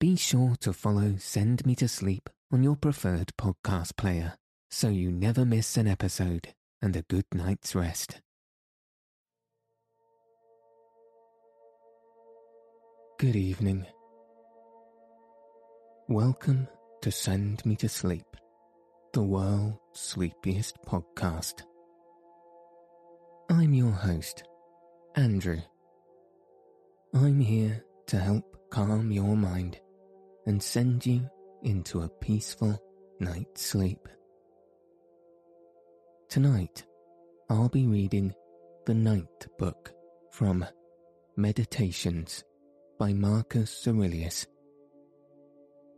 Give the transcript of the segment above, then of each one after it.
be sure to follow Send Me to Sleep on your preferred podcast player so you never miss an episode and a good night's rest. Good evening. Welcome to Send Me to Sleep, the world's sleepiest podcast. I'm your host, Andrew. I'm here to help calm your mind and send you into a peaceful night's sleep. Tonight, I'll be reading the ninth book from Meditations by Marcus Aurelius.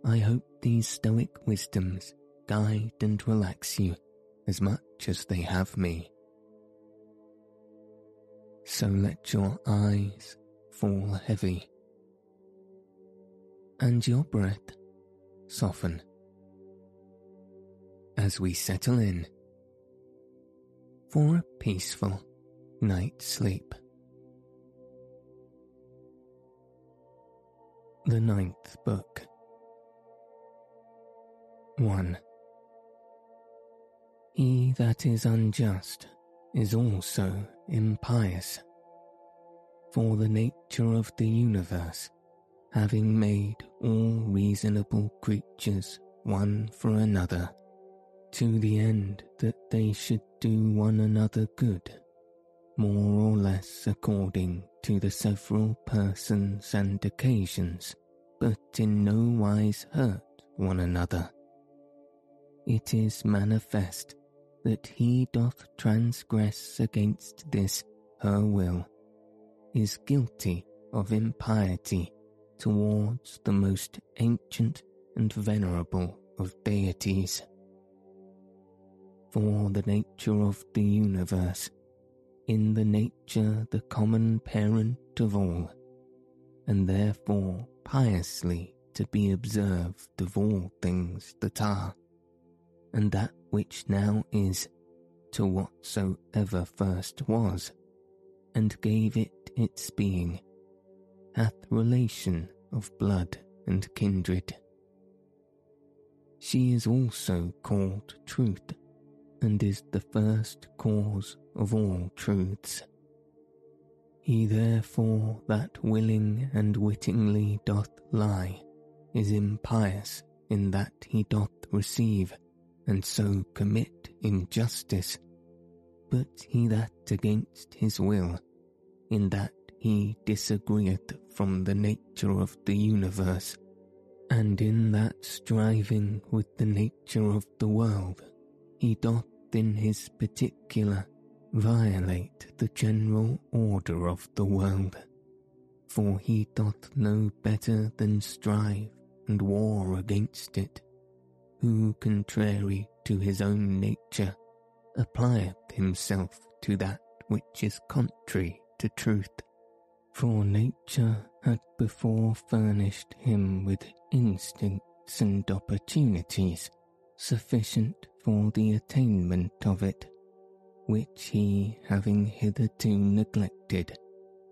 I hope these stoic wisdoms guide and relax you as much as they have me. So let your eyes fall heavy and your breath soften as we settle in for a peaceful night's sleep. The Ninth Book 1. He that is unjust is also impious, for the nature of the universe having made all reasonable creatures one for another, to the end that they should do one another good, more or less according to the several persons and occasions, but in no wise hurt one another. It is manifest that he doth transgress against this her will, is guilty of impiety towards the most ancient and venerable of deities. For the nature of the universe, in the nature the common parent of all, and therefore piously to be observed of all things that are, and that which now is, to whatsoever first was, and gave it its being hath relation of blood and kindred. She is also called truth, and is the first cause of all truths. He therefore that willing and wittingly doth lie is impious in that he doth receive and so commit injustice, but he that against his will, in that he disagreeth from the nature of the universe, and in that striving with the nature of the world, he doth in his particular violate the general order of the world. For he doth know better than strive and war against it, who, contrary to his own nature, applieth himself to that which is contrary to truth for nature had before furnished him with instincts and opportunities sufficient for the attainment of it, which he, having hitherto neglected,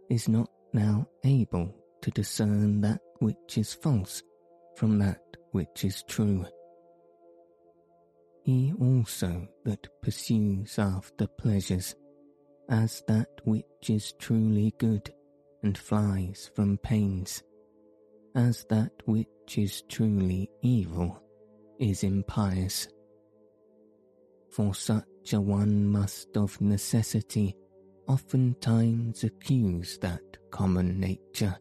is not now able to discern that which is false from that which is true. He also that pursues after pleasures, as that which is truly good, and flies from pains, as that which is truly evil is impious. For such a one must of necessity oftentimes accuse that common nature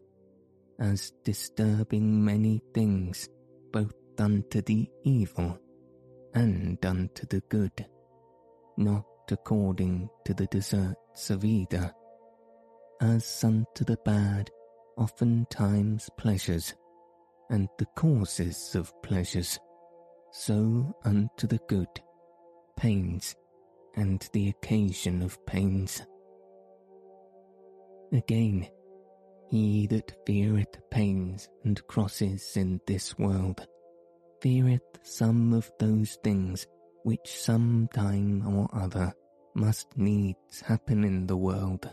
as disturbing many things both unto the evil and unto the good, not according to the deserts of either as unto the bad oftentimes pleasures, and the causes of pleasures, so unto the good pains, and the occasion of pains. Again, he that feareth pains and crosses in this world, feareth some of those things which some time or other must needs happen in the world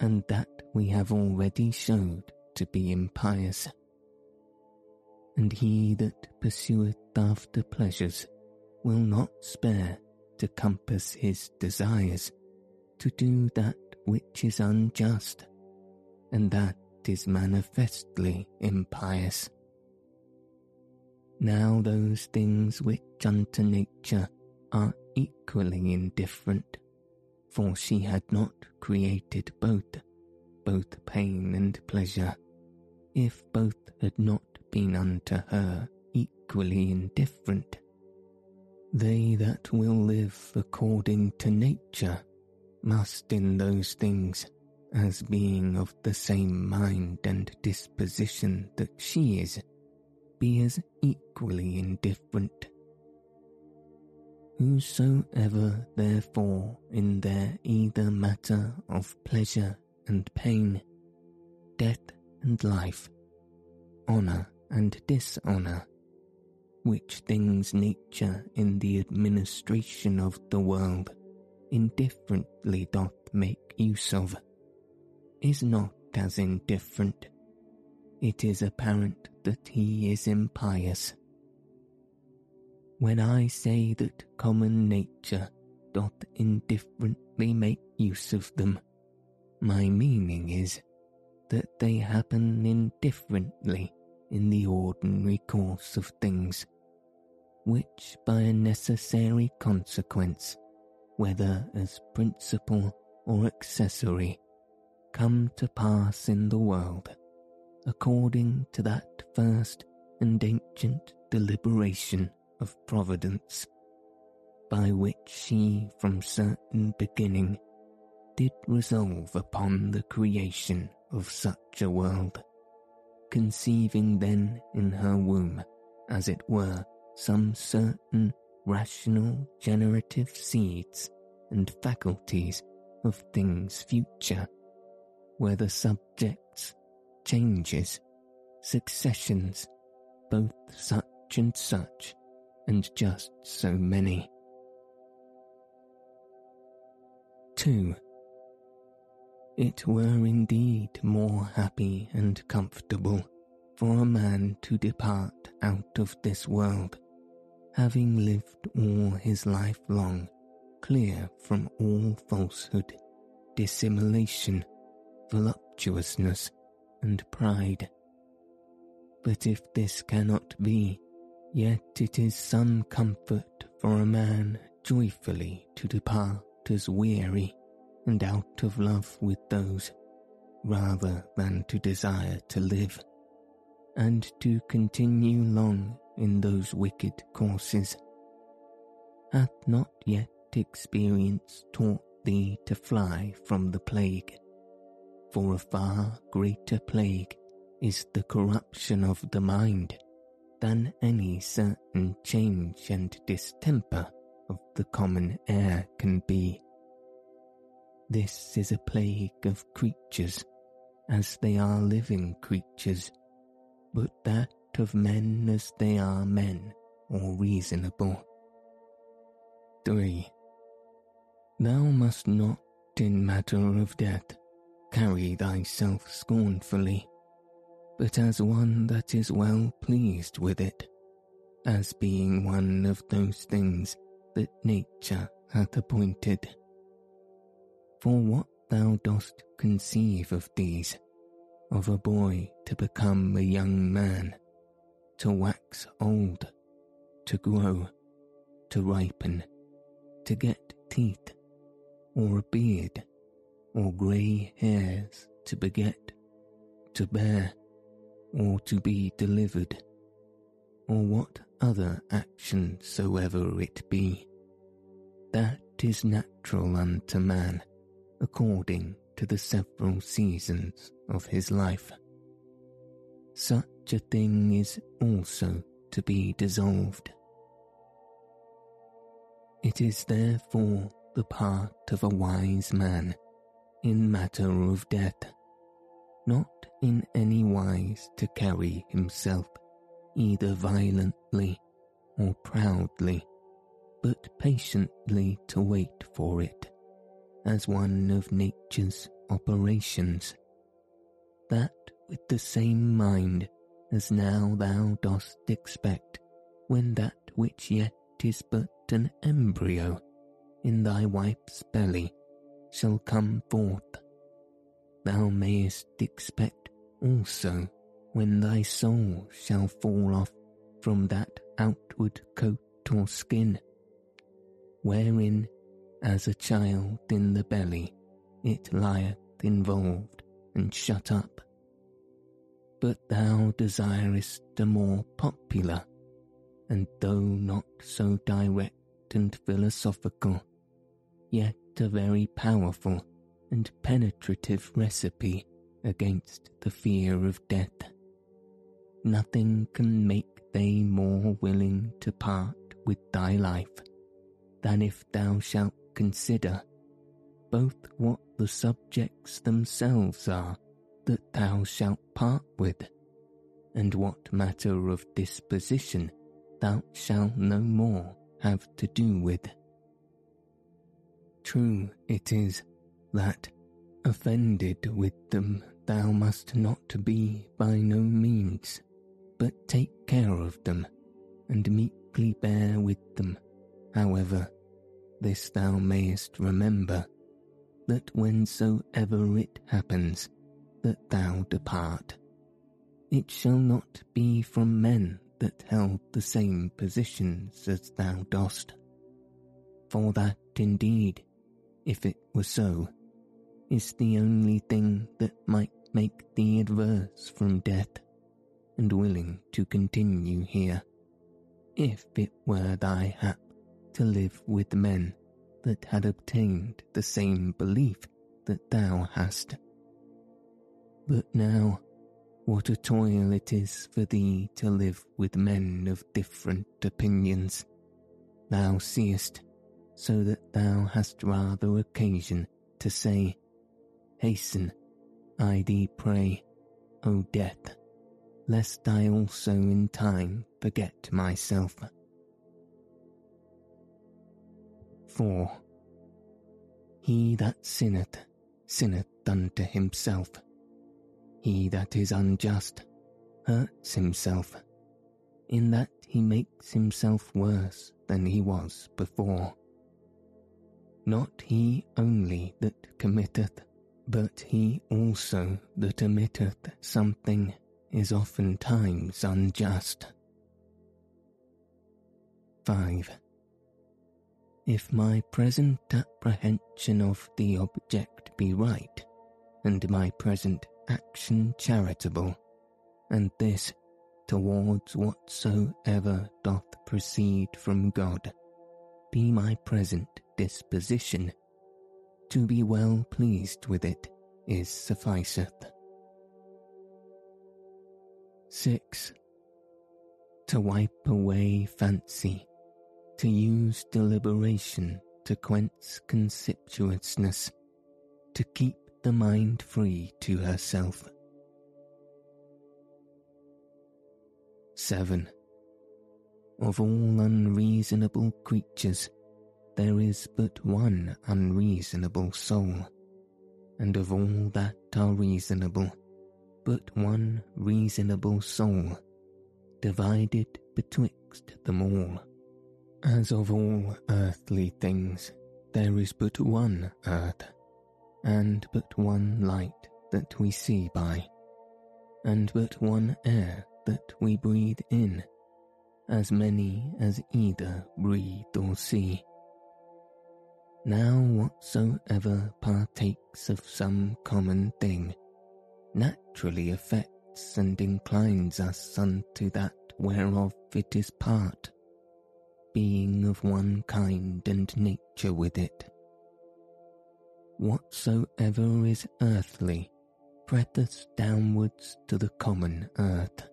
and that we have already showed to be impious, and he that pursueth after pleasures will not spare to compass his desires, to do that which is unjust, and that is manifestly impious. Now those things which unto nature are equally indifferent, for she had not created both, both pain and pleasure, if both had not been unto her equally indifferent. They that will live according to nature must in those things, as being of the same mind and disposition that she is, be as equally indifferent. Whosoever therefore in their either matter of pleasure and pain, death and life, honour and dishonour, which things nature in the administration of the world indifferently doth make use of, is not as indifferent. It is apparent that he is impious. When I say that common nature doth indifferently make use of them, my meaning is that they happen indifferently in the ordinary course of things, which by a necessary consequence, whether as principal or accessory, come to pass in the world, according to that first and ancient deliberation of Providence, by which she from certain beginning did resolve upon the creation of such a world, conceiving then in her womb, as it were, some certain rational generative seeds and faculties of things future, where the subjects, changes, successions, both such and such, and just so many. 2. It were indeed more happy and comfortable for a man to depart out of this world, having lived all his life long clear from all falsehood, dissimulation, voluptuousness, and pride. But if this cannot be, yet it is some comfort for a man joyfully to depart as weary and out of love with those, rather than to desire to live, and to continue long in those wicked courses. Hath not yet experience taught thee to fly from the plague? For a far greater plague is the corruption of the mind than any certain change and distemper of the common air can be. This is a plague of creatures, as they are living creatures, but that of men as they are men or reasonable. 3. Thou must not, in matter of death, carry thyself scornfully, but as one that is well pleased with it, as being one of those things that nature hath appointed. For what thou dost conceive of these, of a boy to become a young man, to wax old, to grow, to ripen, to get teeth, or a beard, or grey hairs to beget, to bear, or to be delivered, or what other action soever it be, that is natural unto man according to the several seasons of his life. Such a thing is also to be dissolved. It is therefore the part of a wise man in matter of death, not in any wise to carry himself either violently or proudly, but patiently to wait for it as one of nature's operations, that with the same mind as now thou dost expect, when that which yet is but an embryo in thy wife's belly shall come forth. Thou mayest expect also when thy soul shall fall off from that outward coat or skin, wherein, as a child in the belly, it lieth involved and shut up. But thou desirest a more popular, and though not so direct and philosophical, yet a very powerful and penetrative recipe against the fear of death. Nothing can make thee more willing to part with thy life than if thou shalt consider both what the subjects themselves are that thou shalt part with, and what matter of disposition thou shalt no more have to do with. True it is that, offended with them, thou must not be by no means, but take care of them, and meekly bear with them. However, this thou mayest remember, that whensoever it happens that thou depart, it shall not be from men that held the same positions as thou dost. For that indeed if it were so, is the only thing that might make thee adverse from death, and willing to continue here, if it were thy hap to live with men that had obtained the same belief that thou hast. But now, what a toil it is for thee to live with men of different opinions. Thou seest so that thou hast rather occasion to say, Hasten, I thee pray, O death, lest I also in time forget myself. 4. He that sinneth, sinneth unto himself. He that is unjust, hurts himself, in that he makes himself worse than he was before not he only that committeth, but he also that omitteth something is oftentimes unjust. 5. If my present apprehension of the object be right, and my present action charitable, and this towards whatsoever doth proceed from God, be my present disposition, to be well pleased with it is sufficeth. 6. To wipe away fancy, to use deliberation to quench concupiscence, to keep the mind free to herself. 7. Of all unreasonable creatures, there is but one unreasonable soul, and of all that are reasonable, but one reasonable soul, divided betwixt them all. As of all earthly things, there is but one earth, and but one light that we see by, and but one air that we breathe in, as many as either breathe or see now whatsoever partakes of some common thing naturally affects and inclines us unto that whereof it is part, being of one kind and nature with it. Whatsoever is earthly presseth downwards to the common earth.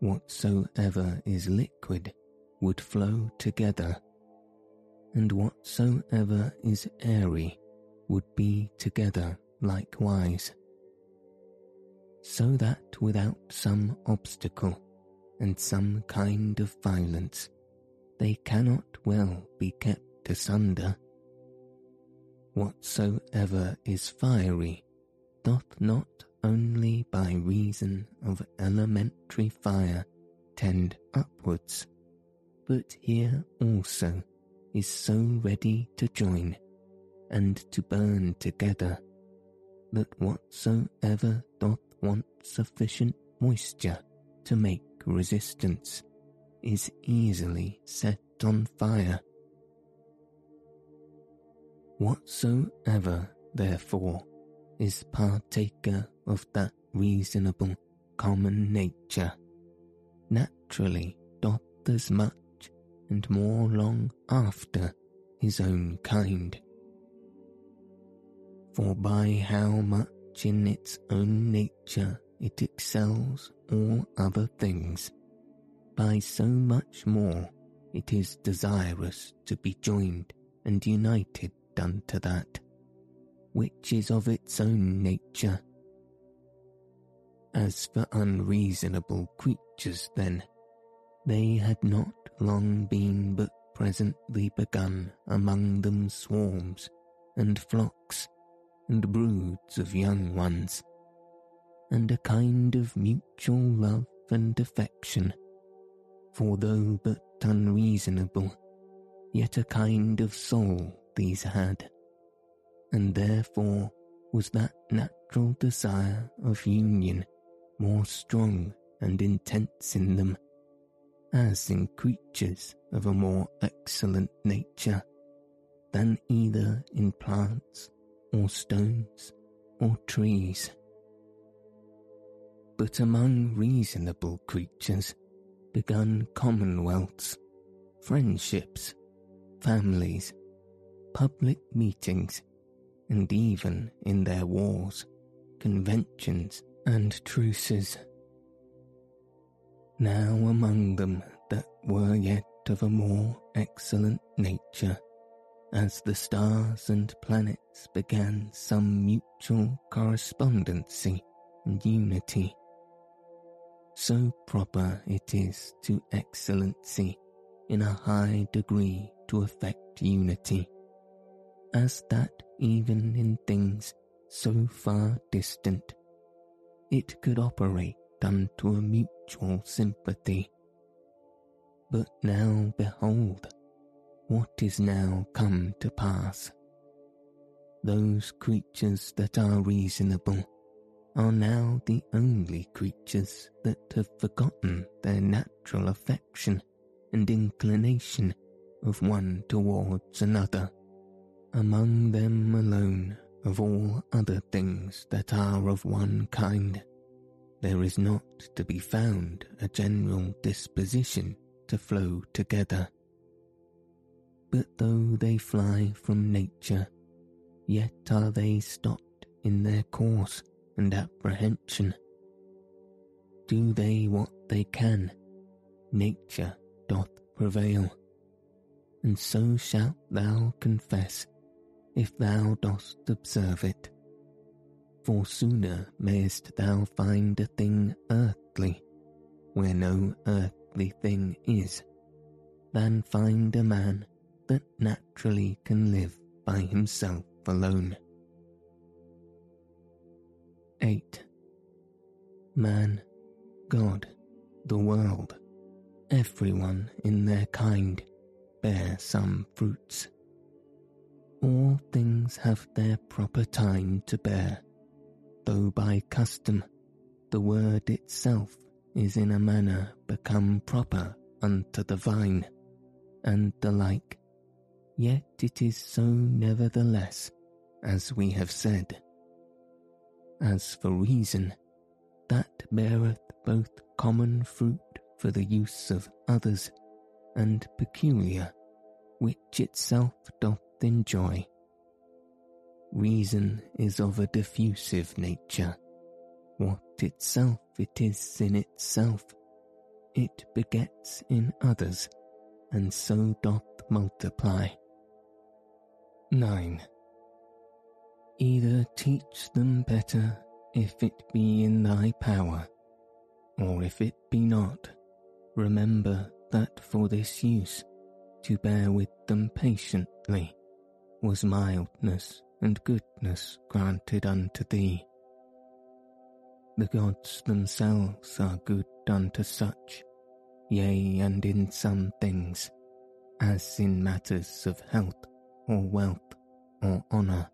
Whatsoever is liquid would flow together and whatsoever is airy would be together likewise. So that without some obstacle and some kind of violence, they cannot well be kept asunder. Whatsoever is fiery doth not only by reason of elementary fire tend upwards, but here also is so ready to join and to burn together that whatsoever doth want sufficient moisture to make resistance is easily set on fire. Whatsoever, therefore, is partaker of that reasonable common nature, naturally doth as much and more long after his own kind. For by how much in its own nature it excels all other things, by so much more it is desirous to be joined and united unto that which is of its own nature. As for unreasonable creatures, then, they had not long been but presently begun among them swarms and flocks and broods of young ones, and a kind of mutual love and affection, for though but unreasonable, yet a kind of soul these had, and therefore was that natural desire of union more strong and intense in them, as in creatures of a more excellent nature than either in plants or stones or trees. But among reasonable creatures begun commonwealths, friendships, families, public meetings, and even in their wars, conventions, and truces. Now among them that were yet of a more excellent nature, as the stars and planets began some mutual correspondency and unity. So proper it is to excellency in a high degree to effect unity, as that even in things so far distant, it could operate unto a mutual sympathy. But now behold, what is now come to pass. Those creatures that are reasonable are now the only creatures that have forgotten their natural affection and inclination of one towards another among them alone of all other things that are of one kind, there is not to be found a general disposition to flow together. But though they fly from nature, yet are they stopped in their course and apprehension. Do they what they can, nature doth prevail, and so shalt thou confess if thou dost observe it. For sooner mayest thou find a thing earthly, where no earthly thing is, than find a man that naturally can live by himself alone. 8. Man, God, the world, everyone in their kind bear some fruits all things have their proper time to bear, though by custom the word itself is in a manner become proper unto the vine, and the like, yet it is so nevertheless, as we have said. As for reason, that beareth both common fruit for the use of others, and peculiar, which itself doth enjoy. Reason is of a diffusive nature. What itself it is in itself, it begets in others, and so doth multiply. 9. Either teach them better if it be in thy power, or if it be not, remember that for this use to bear with them patiently was mildness and goodness granted unto thee. The gods themselves are good unto such, yea, and in some things, as in matters of health or wealth or honour,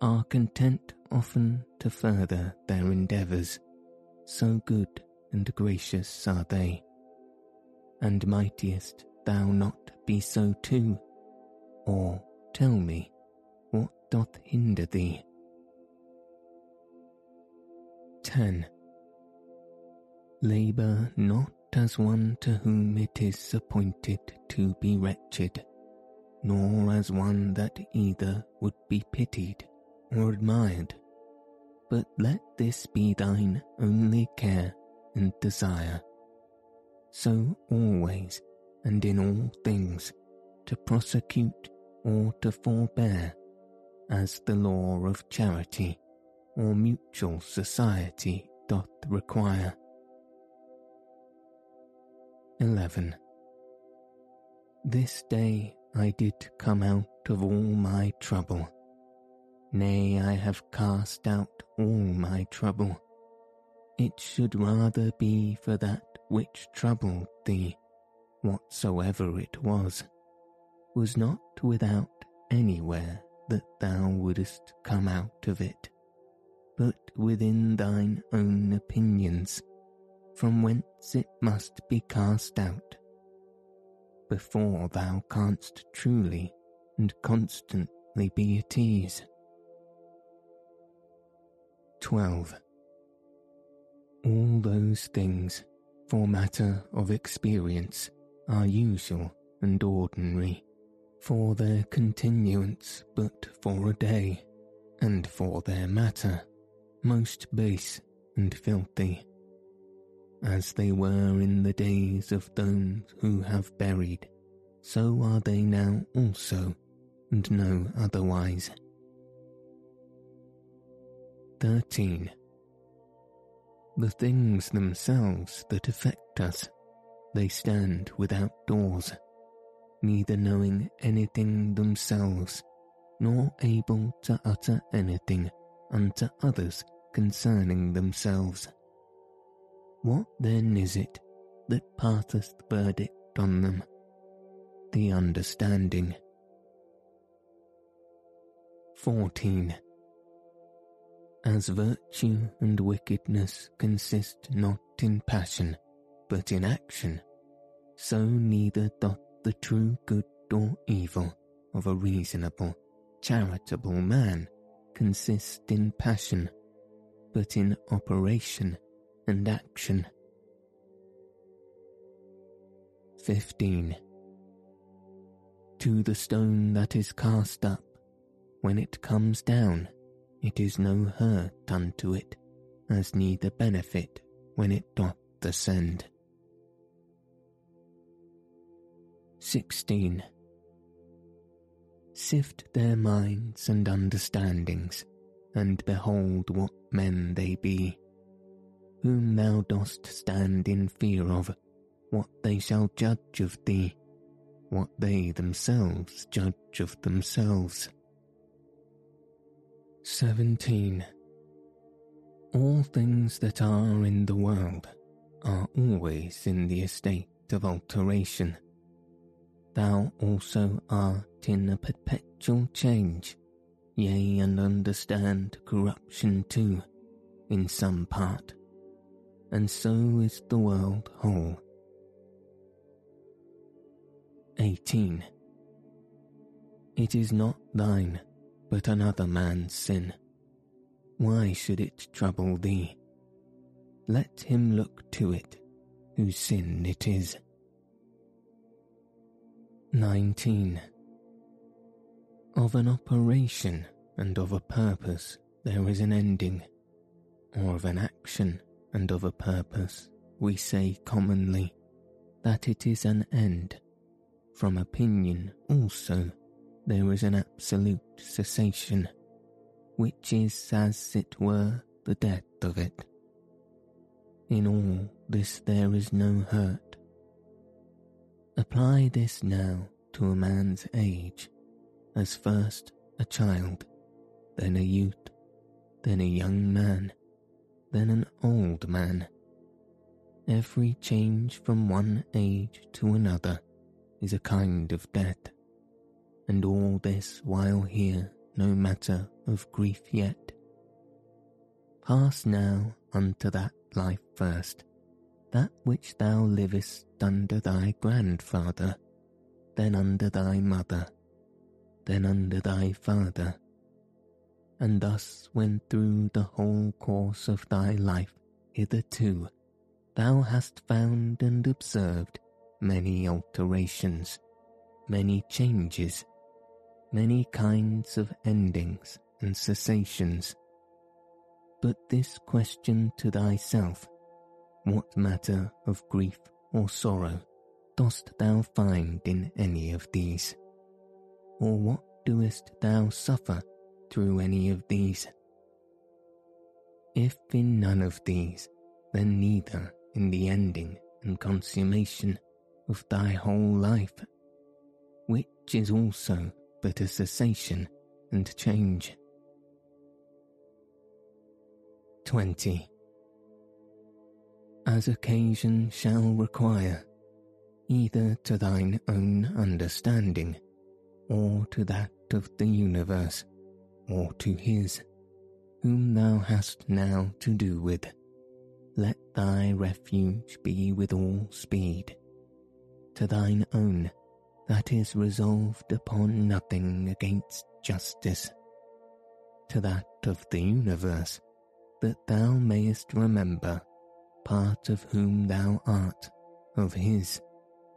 are content often to further their endeavours, so good and gracious are they. And mightest thou not be so too? Or tell me, doth hinder thee? 10. Labour not as one to whom it is appointed to be wretched, nor as one that either would be pitied or admired, but let this be thine only care and desire. So always and in all things to prosecute or to forbear, as the law of charity or mutual society doth require. 11. This day I did come out of all my trouble. Nay, I have cast out all my trouble. It should rather be for that which troubled thee, whatsoever it was, was not without anywhere that thou wouldest come out of it but within thine own opinions, from whence it must be cast out, before thou canst truly and constantly be at ease. 12. All those things, for matter of experience, are usual and ordinary, for their continuance but for a day, and for their matter most base and filthy, as they were in the days of those who have buried, so are they now also, and no otherwise. 13. The things themselves that affect us, they stand without doors, neither knowing anything themselves, nor able to utter anything unto others concerning themselves. What then is it that passeth verdict on them? The understanding. 14. As virtue and wickedness consist not in passion, but in action, so neither doth the true good or evil of a reasonable, charitable man consist in passion, but in operation and action. 15. To the stone that is cast up, when it comes down, it is no hurt unto it, as neither benefit when it doth ascend. 16 sift their minds and understandings, and behold what men they be, whom thou dost stand in fear of, what they shall judge of thee, what they themselves judge of themselves. 17. All things that are in the world are always in the estate of alteration thou also art in a perpetual change, yea, and understand corruption too, in some part, and so is the world whole. 18. It is not thine, but another man's sin. Why should it trouble thee? Let him look to it, whose sin it is. 19. Of an operation and of a purpose there is an ending, or of an action and of a purpose we say commonly that it is an end. From opinion also there is an absolute cessation, which is as it were the death of it. In all this there is no hurt Apply this now to a man's age, as first a child, then a youth, then a young man, then an old man. Every change from one age to another is a kind of death, and all this while here no matter of grief yet. Pass now unto that life first, that which thou livest under thy grandfather, then under thy mother, then under thy father. And thus, when through the whole course of thy life hitherto thou hast found and observed many alterations, many changes, many kinds of endings and cessations. But this question to thyself, what matter of grief or sorrow dost thou find in any of these? Or what doest thou suffer through any of these? If in none of these, then neither in the ending and consummation of thy whole life, which is also but a cessation and change. 20. As occasion shall require, either to thine own understanding, or to that of the universe, or to his, whom thou hast now to do with, let thy refuge be with all speed. To thine own that is resolved upon nothing against justice, to that of the universe, that thou mayest remember part of whom thou art, of his,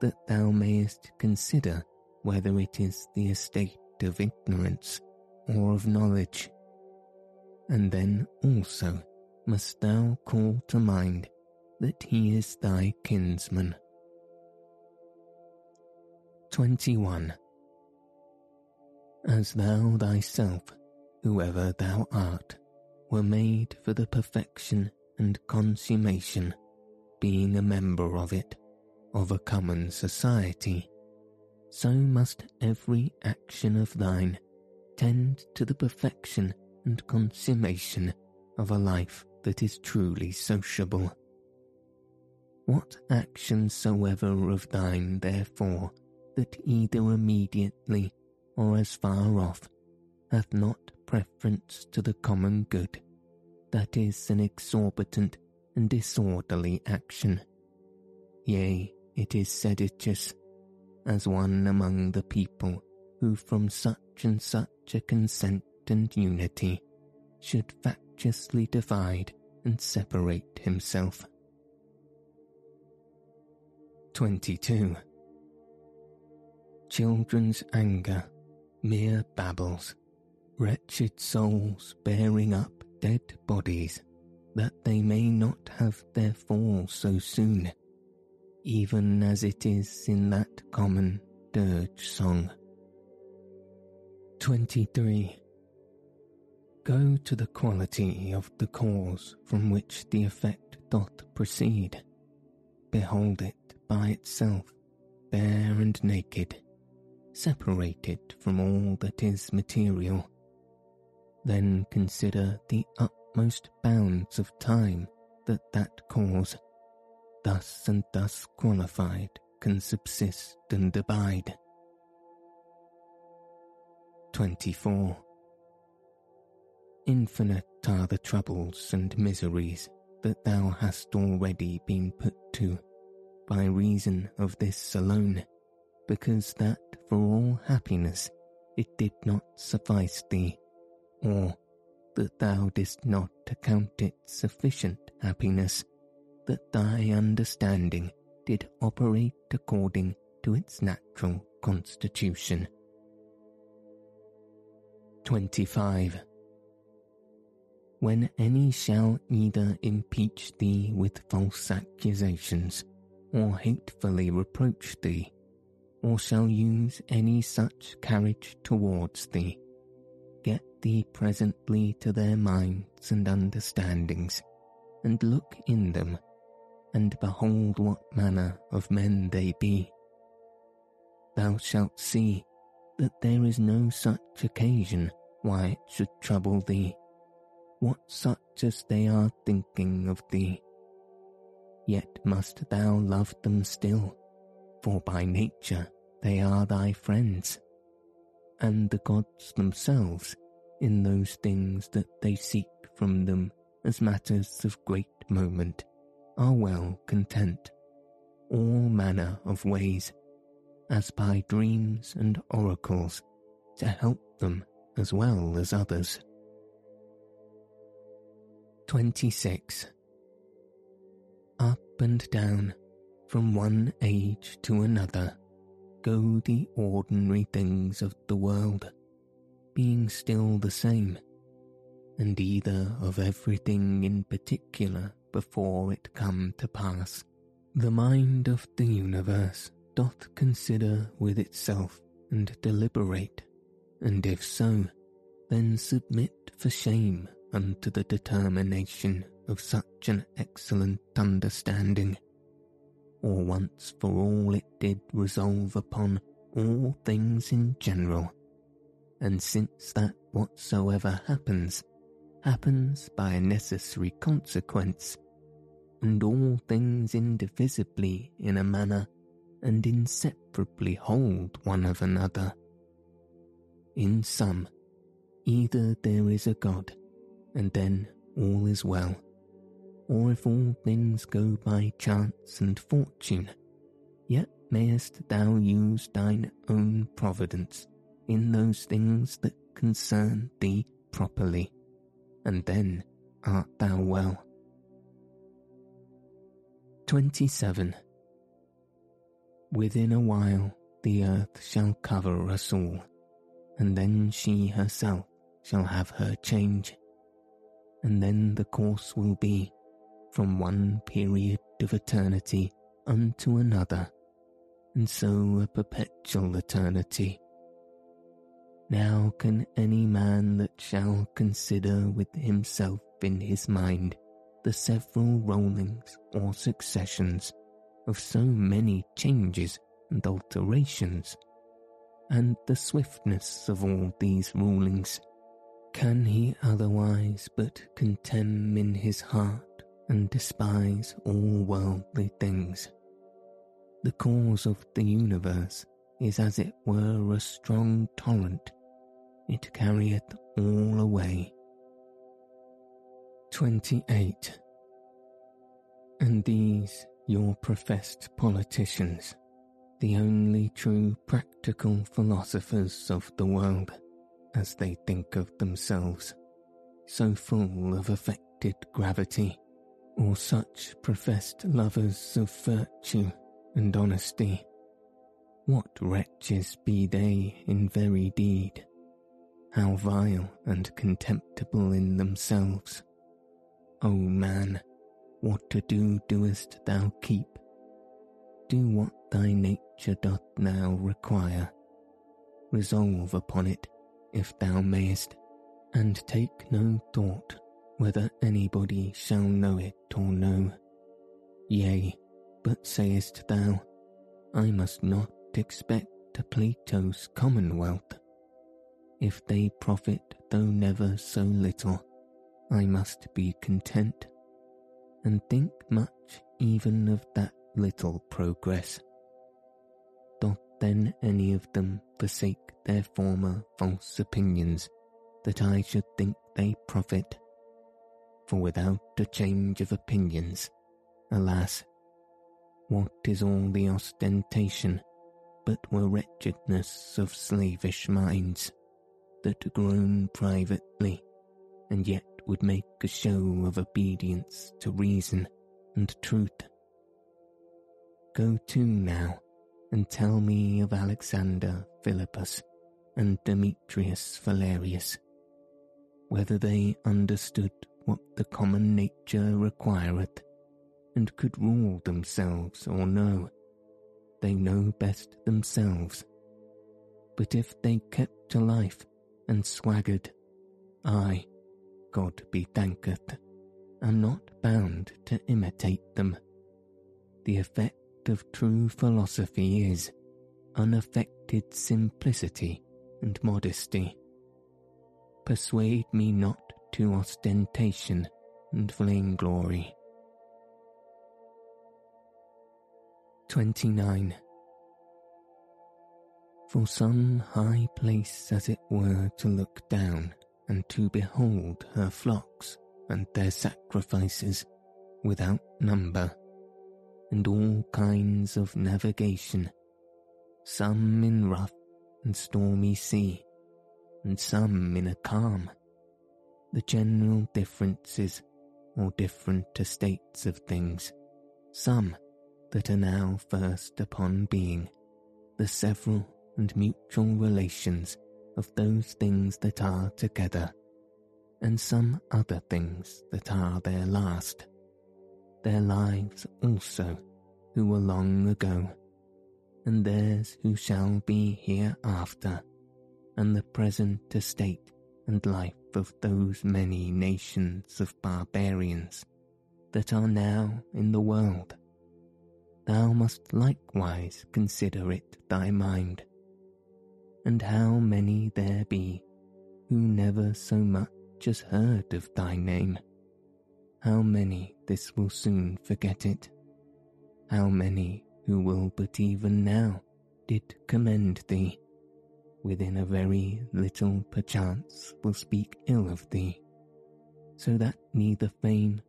that thou mayest consider whether it is the estate of ignorance or of knowledge. And then also must thou call to mind that he is thy kinsman 21. As thou thyself, whoever thou art, were made for the perfection and consummation, being a member of it, of a common society, so must every action of thine tend to the perfection and consummation of a life that is truly sociable. What action soever of thine, therefore, that either immediately or as far off hath not preference to the common good, that is an exorbitant and disorderly action. Yea, it is seditious, as one among the people who from such and such a consent and unity should factiously divide and separate himself. 22 children's anger, mere babbles, wretched souls bearing up dead bodies, that they may not have their fall so soon, even as it is in that common dirge song. 23. Go to the quality of the cause from which the effect doth proceed. Behold it by itself, bare and naked, separated from all that is material. Then consider the utmost bounds of time that that cause, thus and thus qualified, can subsist and abide. 24. Infinite are the troubles and miseries that thou hast already been put to by reason of this alone because that for all happiness it did not suffice thee, or that thou didst not account it sufficient happiness, that thy understanding did operate according to its natural constitution. 25. When any shall either impeach thee with false accusations, or hatefully reproach thee, or shall use any such carriage towards thee. Thee presently to their minds and understandings, and look in them, and behold what manner of men they be. Thou shalt see that there is no such occasion why it should trouble thee, what such as they are thinking of thee. Yet must thou love them still, for by nature they are thy friends, and the gods themselves, in those things that they seek from them as matters of great moment, are well content, all manner of ways, as by dreams and oracles, to help them as well as others. 26. Up and down, from one age to another, go the ordinary things of the world, being still the same, and either of everything in particular before it come to pass. The mind of the universe doth consider with itself and deliberate, and if so, then submit for shame unto the determination of such an excellent understanding, or once for all it did resolve upon all things in general, and since that whatsoever happens, happens by a necessary consequence, and all things indivisibly in a manner and inseparably hold one of another. In sum, either there is a God, and then all is well. Or if all things go by chance and fortune, yet mayest thou use thine own providence in those things that concern thee properly, and then art thou well. 27. Within a while the earth shall cover us all, and then she herself shall have her change and then the course will be from one period of eternity unto another, and so a perpetual eternity. Now can any man that shall consider with himself in his mind the several rollings or successions of so many changes and alterations, and the swiftness of all these rulings, can he otherwise but contemn in his heart and despise all worldly things? The cause of the universe is as it were a strong torrent, it carrieth all away. 28. And these your professed politicians, the only true practical philosophers of the world, as they think of themselves, so full of affected gravity, or such professed lovers of virtue and honesty. What wretches be they in very deed? How vile and contemptible in themselves! O man, what to do doest thou keep? Do what thy nature doth now require. Resolve upon it if thou mayest, and take no thought whether anybody shall know it or no. Yea, but sayest thou, I must not expect a Plato's commonwealth. If they profit though never so little, I must be content, and think much even of that little progress. Doth then any of them forsake their former false opinions that I should think they profit. For without a change of opinions, alas, what is all the ostentation but were wretchedness of slavish minds that groan privately and yet would make a show of obedience to reason and truth? Go to now and tell me of Alexander Philippus and Demetrius Phalereus, whether they understood what the common nature requireth, and could rule themselves or no, they know best themselves. But if they kept to life and swaggered, I, God be thanketh, am not bound to imitate them. The effect of true philosophy is unaffected simplicity and modesty. Persuade me not to ostentation and vainglory. 29. For some high place as it were to look down and to behold her flocks and their sacrifices without number, and all kinds of navigation, some in rough and stormy sea, and some in a calm. The general differences or different estates of things, some that are now first upon being, the several and mutual relations of those things that are together, and some other things that are their last, their lives also who were long ago, and theirs who shall be hereafter, and the present estate and life of those many nations of barbarians that are now in the world. Thou must likewise consider it thy mind, and how many there be who never so much as heard of thy name. How many this will soon forget it? How many who will but even now did commend thee, within a very little perchance will speak ill of thee, so that neither fame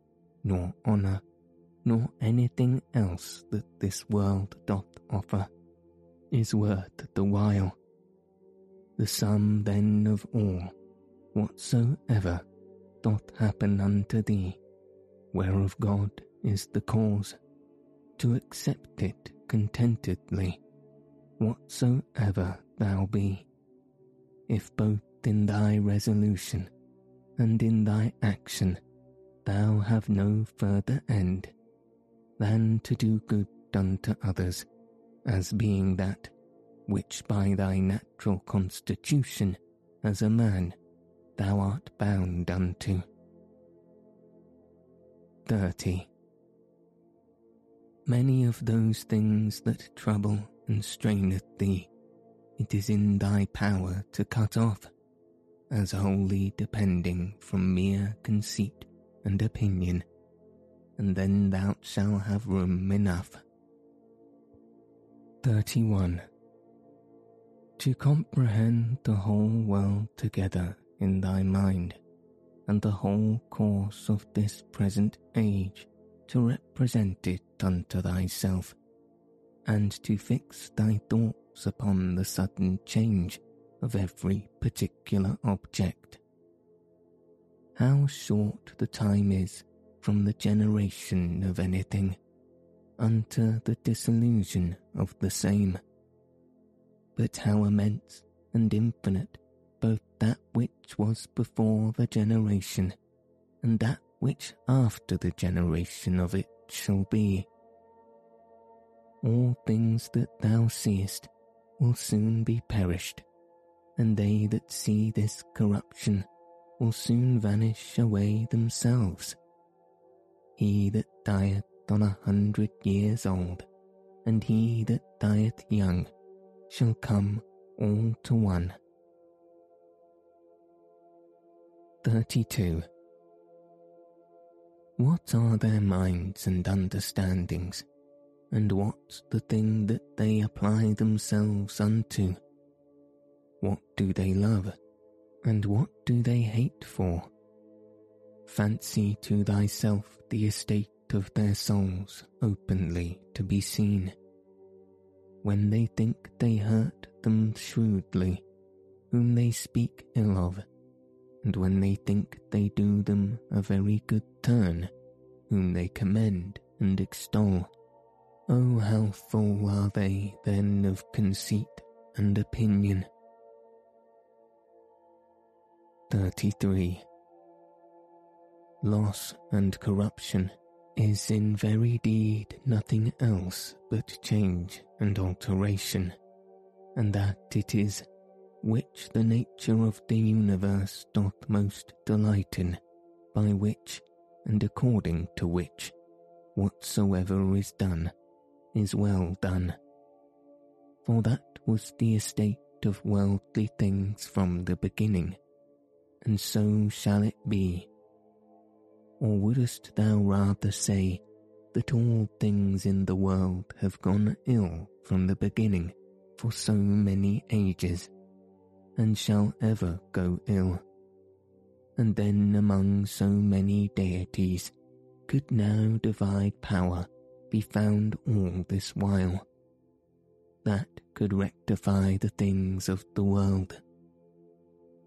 nor honour nor anything else that this world doth offer is worth the while. The sum then of all whatsoever doth happen unto thee, whereof God is the cause, to accept it contentedly, whatsoever thou be, if both in thy resolution and in thy action thou have no further end than to do good unto others, as being that which by thy natural constitution as a man thou art bound unto. 30. Many of those things that trouble and straineth thee, it is in thy power to cut off, as wholly depending from mere conceit and opinion, and then thou shalt have room enough. 31 to comprehend the whole world together in thy mind, and the whole course of this present age to represent it unto thyself, and to fix thy thoughts upon the sudden change of every particular object. How short the time is from the generation of anything unto the dissolution of the same but how immense and infinite both that which was before the generation and that which after the generation of it shall be. All things that thou seest will soon be perished, and they that see this corruption will soon vanish away themselves. He that dieth on a hundred years old, and he that dieth young, shall come all to one. 32. What are their minds and understandings, and what's the thing that they apply themselves unto? What do they love, and what do they hate for? Fancy to thyself the estate of their souls openly to be seen when they think they hurt them shrewdly, whom they speak ill of, and when they think they do them a very good turn, whom they commend and extol. Oh, how full are they then of conceit and opinion. 33. Loss and corruption is in very deed nothing else but change and alteration, and that it is which the nature of the universe doth most delight in, by which and according to which whatsoever is done is well done. For that was the estate of worldly things from the beginning, and so shall it be. Or wouldst thou rather say that all things in the world have gone ill from the beginning for so many ages, and shall ever go ill? And then among so many deities could now divide power be found all this while? That could rectify the things of the world?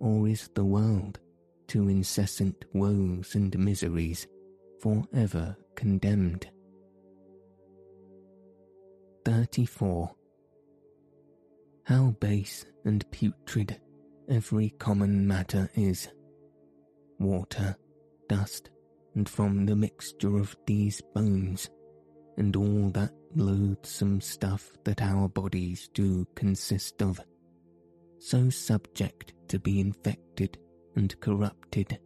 Or is the world to incessant woes and miseries for ever condemned? 34. How base and putrid every common matter is. Water, dust, and from the mixture of these bones, and all that loathsome stuff that our bodies do consist of, so subject to be infected and corrupted.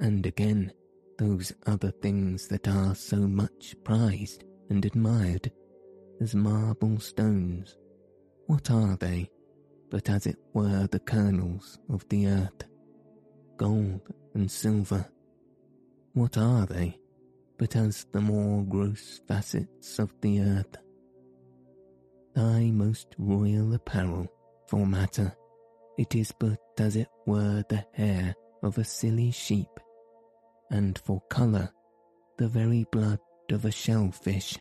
And again, those other things that are so much prized and admired as marble stones, what are they but as it were the kernels of the earth, gold and silver? What are they but as the more gross facets of the earth. Thy most royal apparel, for matter, it is but as it were the hair of a silly sheep, and for colour, the very blood of a shellfish.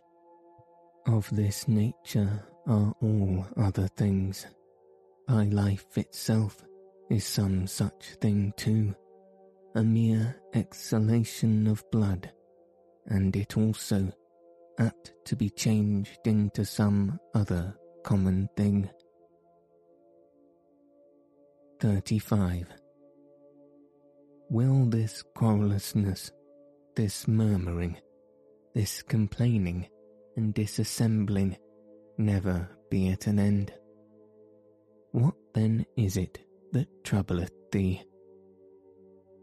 Of this nature are all other things. Thy life itself is some such thing too, a mere exhalation of blood and it also apt to be changed into some other common thing. 35. Will this querulousness, this murmuring, this complaining and disassembling never be at an end? What then is it that troubleth thee?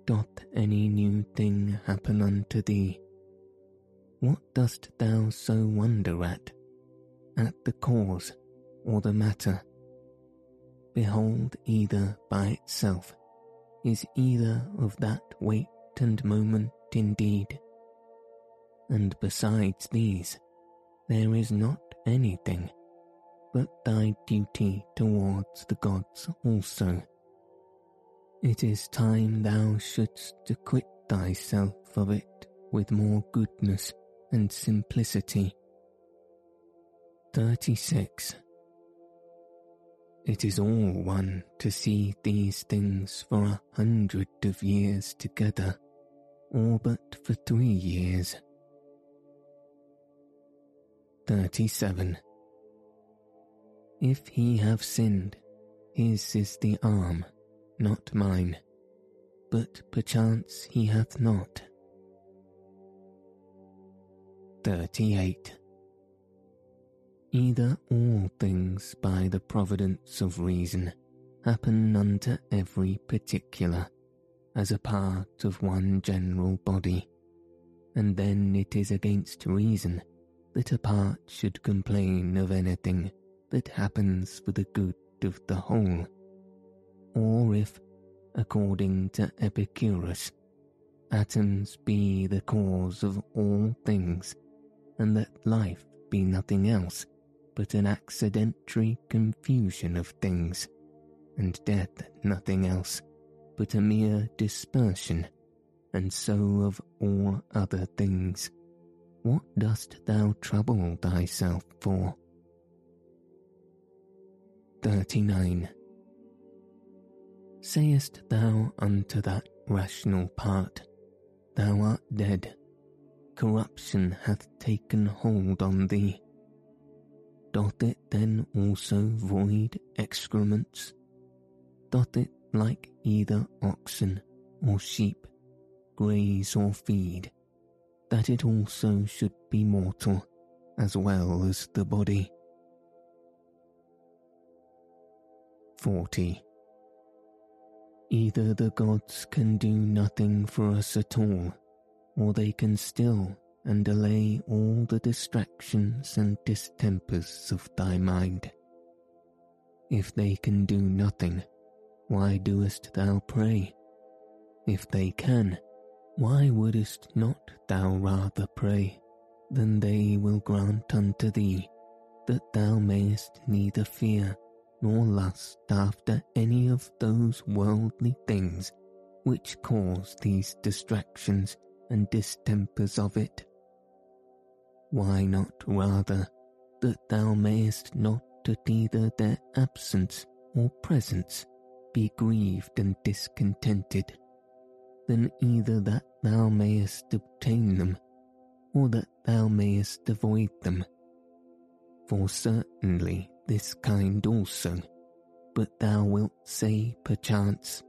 Doth any new thing happen unto thee? What dost thou so wonder at? At the cause or the matter? Behold, either by itself is either of that weight and moment indeed. And besides these, there is not anything but thy duty towards the gods also. It is time thou shouldst acquit thyself of it with more goodness and simplicity. 36. It is all one to see these things for a hundred of years together, or but for three years. 37. If he have sinned, his is the arm, not mine, but perchance he hath not. 38. Either all things by the providence of reason happen unto every particular, as a part of one general body, and then it is against reason that a part should complain of anything that happens for the good of the whole, or if, according to Epicurus, atoms be the cause of all things, and that life be nothing else but an accidentary confusion of things, and death nothing else but a mere dispersion, and so of all other things. What dost thou trouble thyself for? 39. Sayest thou unto that rational part, Thou art dead, corruption hath taken hold on thee. Doth it then also void excrements? Doth it, like either oxen or sheep, graze or feed, that it also should be mortal, as well as the body? 40. Either the gods can do nothing for us at all, or they can still and allay all the distractions and distempers of thy mind. If they can do nothing, why doest thou pray? if they can, why wouldest not thou rather pray, than they will grant unto thee, that thou mayest neither fear nor lust after any of those worldly things which cause these distractions and distempers of it? Why not rather that thou mayest not at either their absence or presence be grieved and discontented, than either that thou mayest obtain them, or that thou mayest avoid them. For certainly this kind also, but thou wilt say perchance,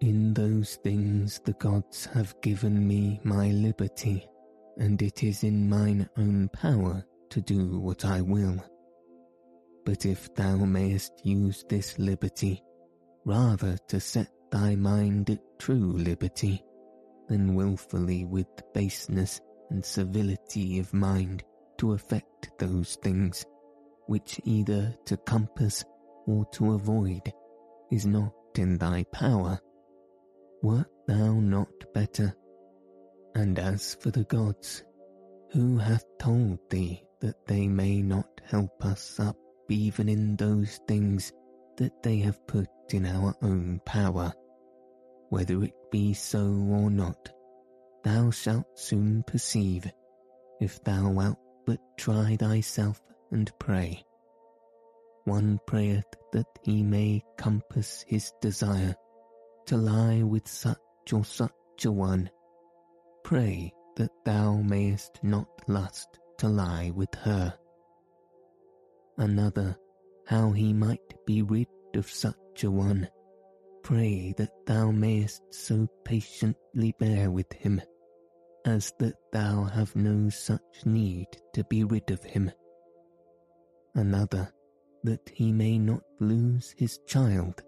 In those things the gods have given me my liberty, and it is in mine own power to do what I will. But if thou mayest use this liberty rather to set thy mind at true liberty than wilfully with baseness and servility of mind to effect those things which either to compass or to avoid is not in thy power, wert thou not better? And as for the gods, who hath told thee that they may not help us up even in those things that they have put in our own power. Whether it be so or not, thou shalt soon perceive, if thou wilt but try thyself and pray. One prayeth that he may compass his desire to lie with such or such a one. Pray that thou mayest not lust to lie with her another how he might be rid of such a one. Pray that thou mayest so patiently bear with him, as that thou have no such need to be rid of him. Another, that he may not lose his child.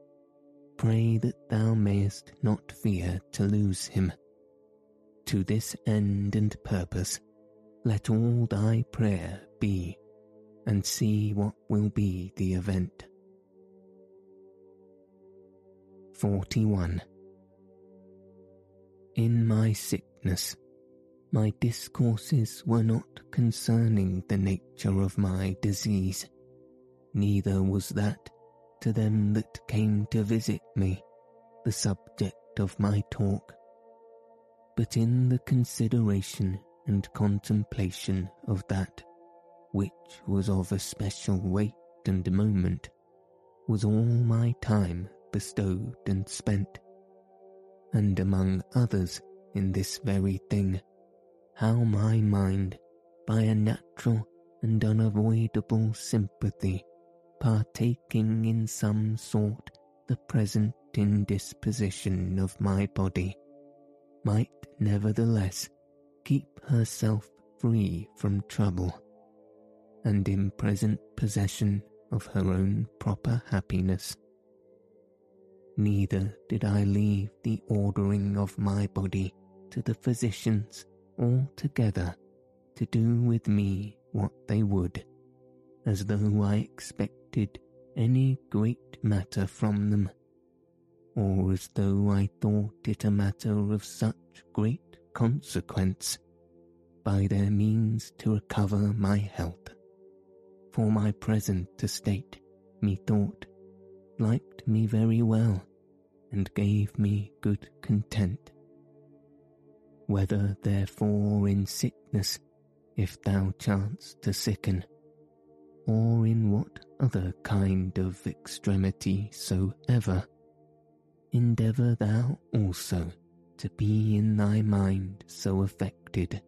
Pray that thou mayest not fear to lose him. To this end and purpose, let all thy prayer be and see what will be the event. 41. In my sickness, my discourses were not concerning the nature of my disease, neither was that, to them that came to visit me, the subject of my talk, but in the consideration and contemplation of that which was of especial weight and moment, was all my time bestowed and spent, and among others in this very thing, how my mind, by a natural and unavoidable sympathy, partaking in some sort the present indisposition of my body, might nevertheless keep herself free from trouble and in present possession of her own proper happiness. Neither did I leave the ordering of my body to the physicians altogether to do with me what they would, as though I expected any great matter from them, or as though I thought it a matter of such great consequence by their means to recover my health for my present estate, methought, liked me very well, and gave me good content. Whether therefore in sickness, if thou chance to sicken, or in what other kind of extremity soever, endeavour thou also to be in thy mind so affected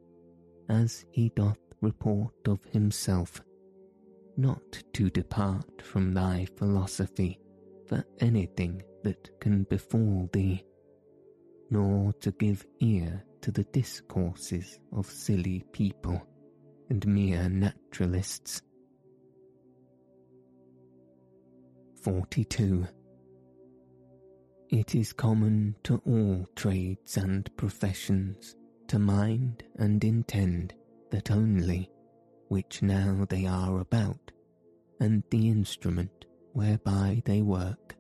as he doth report of himself not to depart from thy philosophy for anything that can befall thee, nor to give ear to the discourses of silly people and mere naturalists. 42. It is common to all trades and professions to mind and intend that only which now they are about, and the instrument whereby they work,